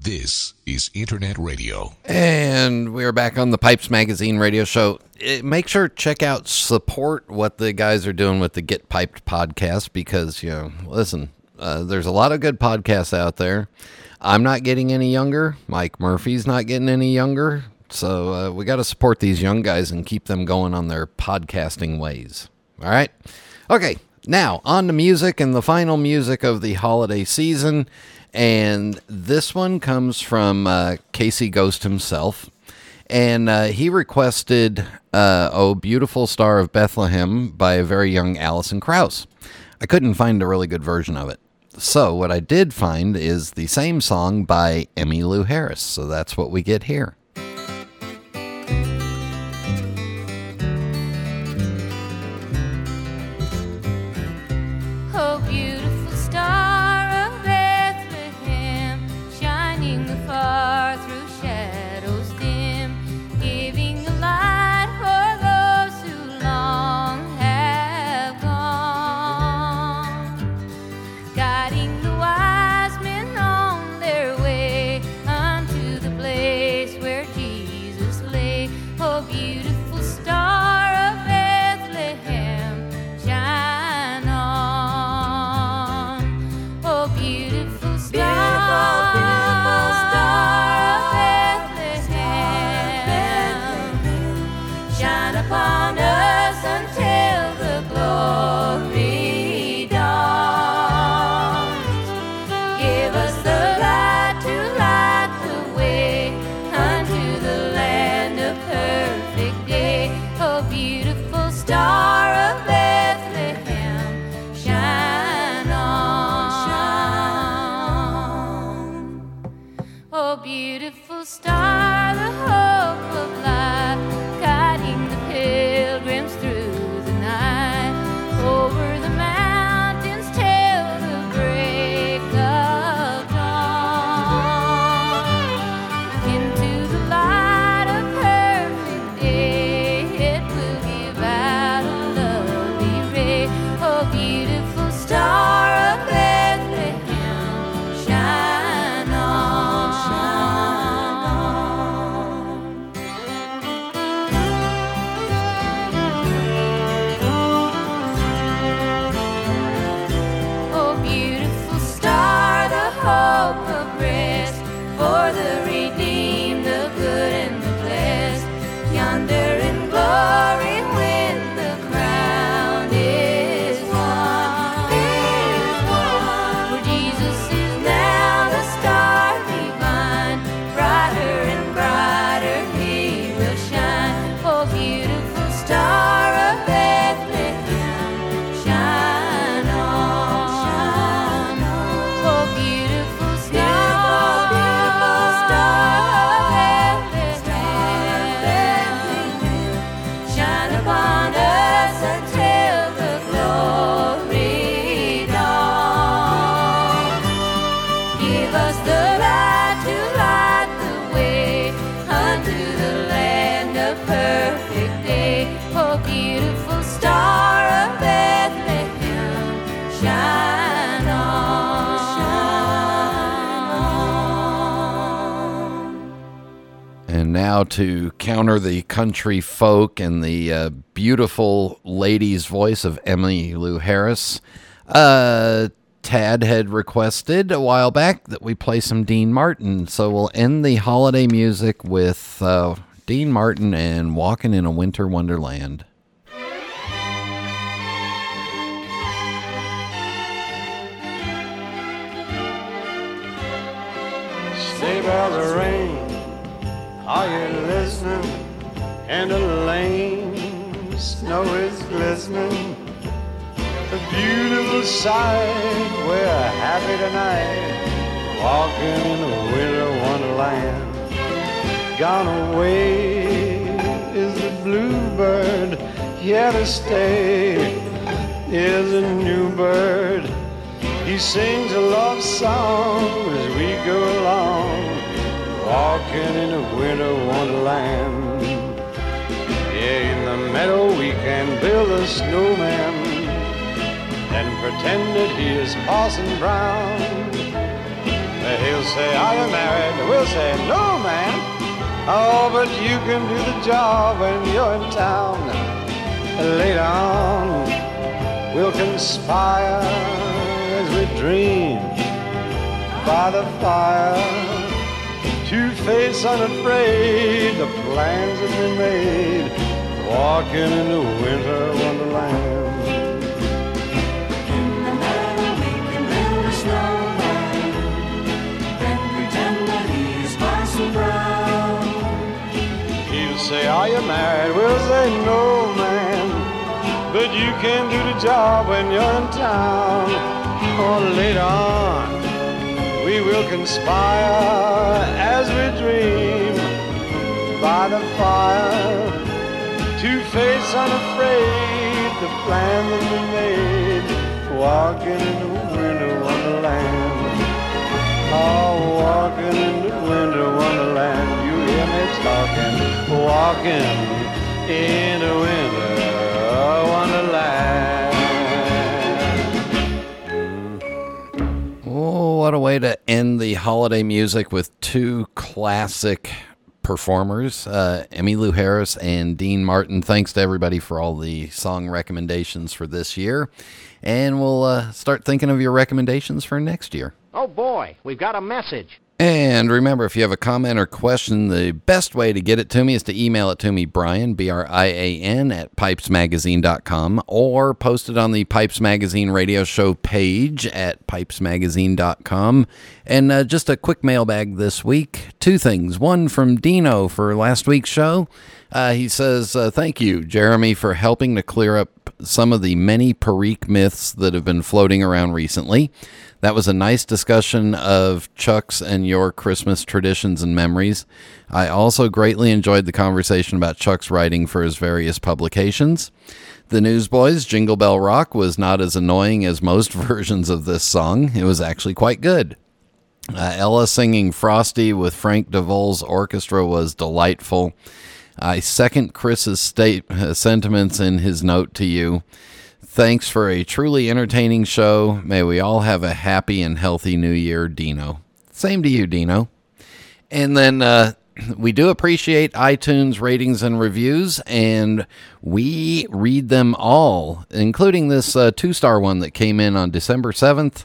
This is Internet Radio. And we're back on the Pipes Magazine radio show. Eh, Make sure check out support what the guys are doing with the Get Piped podcast because, you know, listen, uh, there's a lot of good podcasts out there. I'm not getting any younger. Mike Murphy's not getting any younger. So uh, we got to support these young guys and keep them going on their podcasting ways. All right. Okay. Now on to music and the final music of the holiday season. And this one comes from uh, Casey Ghost himself. And uh, he requested uh, Oh Beautiful Star of Bethlehem by a very young Alison Krauss. I couldn't find a really good version of it. So, what I did find is the same song by Emmylou Harris. So, that's what we get here. To counter the country folk and the uh, beautiful lady's voice of Emily Lou Harris. Uh, Tad had requested a while back that we play some Dean Martin, so we'll end the holiday music with uh, Dean Martin and Walking in a Winter Wonderland. Sleigh bells are are you And the lane, snow is glistening. A beautiful sight, we're happy tonight, walking in a winter wonderland. Gone away is the bluebird, here to stay is a new bird. He sings a love song as we go along, walking in a winter wonderland. Yeah, in the meadow we can build a snowman and pretend that he is Parson Brown. He'll say, Are you married? We'll say, No, man. Oh, but you can do the job when you're in town. Later on, we'll conspire as we dream by the fire. Two face unafraid, the plans have been made, walking in the winter wonderland. He'll say, Are you married? We'll say, No, man. But you can do the job when you're in town. Or later on, we will conspire as we dream by the fire. to face unafraid, the plan that we made, walking in the winter wonderland. Oh, walking in the winter wonderland. You hear me talking, walking in the winter wonderland. What a way to end the holiday music with two classic performers, uh, Emmylou Harris and Dean Martin. Thanks to everybody for all the song recommendations for this year. And we'll uh, start thinking of your recommendations for next year. Oh boy, we've got a message. And remember, if you have a comment or question, the best way to get it to me is to email it to me, Brian, B R I A N, at pipesmagazine.com, or post it on the Pipes Magazine radio show page at pipesmagazine.com. And uh, just a quick mailbag this week. Two things. One from Dino for last week's show. Uh, he says, uh, Thank you, Jeremy, for helping to clear up some of the many Perique myths that have been floating around recently. That was a nice discussion of Chuck's and your Christmas traditions and memories. I also greatly enjoyed the conversation about Chuck's writing for his various publications. The Newsboys' Jingle Bell Rock was not as annoying as most versions of this song. It was actually quite good. Uh, Ella singing Frosty with Frank DeVol's orchestra was delightful. I second Chris's state uh, sentiments in his note to you. Thanks for a truly entertaining show. May we all have a happy and healthy new year, Dino. Same to you, Dino. And then uh, we do appreciate iTunes ratings and reviews, and we read them all, including this uh, two star one that came in on December 7th.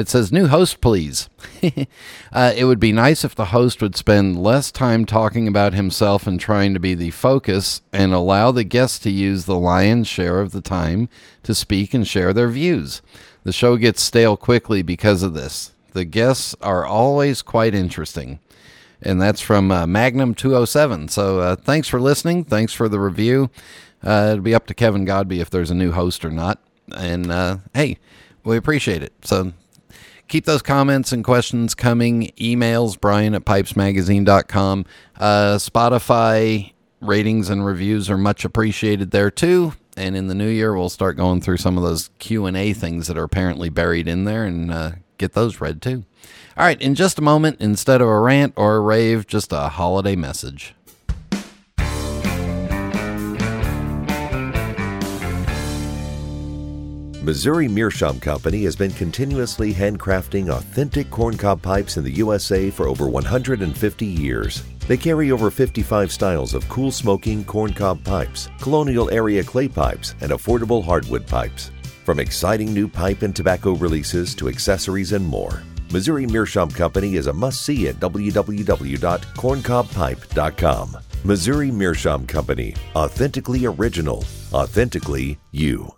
It says, New host, please. uh, it would be nice if the host would spend less time talking about himself and trying to be the focus and allow the guests to use the lion's share of the time to speak and share their views. The show gets stale quickly because of this. The guests are always quite interesting. And that's from uh, Magnum 207. So uh, thanks for listening. Thanks for the review. Uh, it'll be up to Kevin Godbee if there's a new host or not. And uh, hey, we appreciate it. So keep those comments and questions coming. Emails, Brian at pipesmagazine.com. Uh, Spotify ratings and reviews are much appreciated there too. And in the new year, we'll start going through some of those Q and A things that are apparently buried in there and uh, get those read too. All right, in just a moment, instead of a rant or a rave, just a holiday message. Missouri Meerschaum Company has been continuously handcrafting authentic corncob pipes in the USA for over 150 years. They carry over 55 styles of cool smoking corncob pipes, colonial area clay pipes, and affordable hardwood pipes. From exciting new pipe and tobacco releases to accessories and more, Missouri Meerschaum Company is a must see at www.corncobpipe.com. Missouri Meerschaum Company, authentically original, authentically you.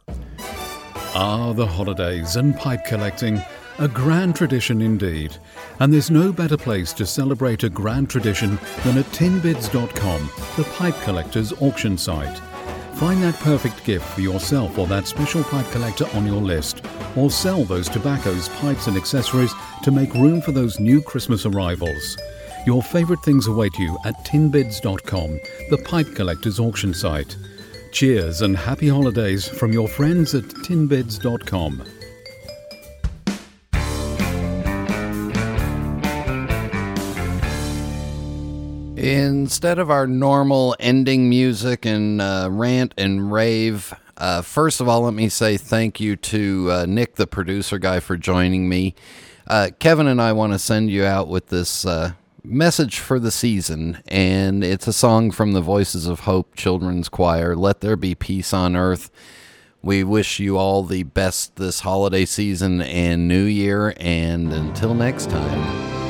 Ah, the holidays and pipe collecting. A grand tradition indeed. And there's no better place to celebrate a grand tradition than at tinbids.com, the pipe collector's auction site. Find that perfect gift for yourself or that special pipe collector on your list, or sell those tobaccos, pipes, and accessories to make room for those new Christmas arrivals. Your favorite things await you at tinbids.com, the pipe collector's auction site. Cheers and happy holidays from your friends at tinbids.com. Instead of our normal ending music and uh, rant and rave, uh, first of all, let me say thank you to uh, Nick, the producer guy, for joining me. Uh, Kevin and I want to send you out with this uh, message for the season, and it's a song from the Voices of Hope Children's Choir Let There Be Peace on Earth. We wish you all the best this holiday season and new year, and until next time.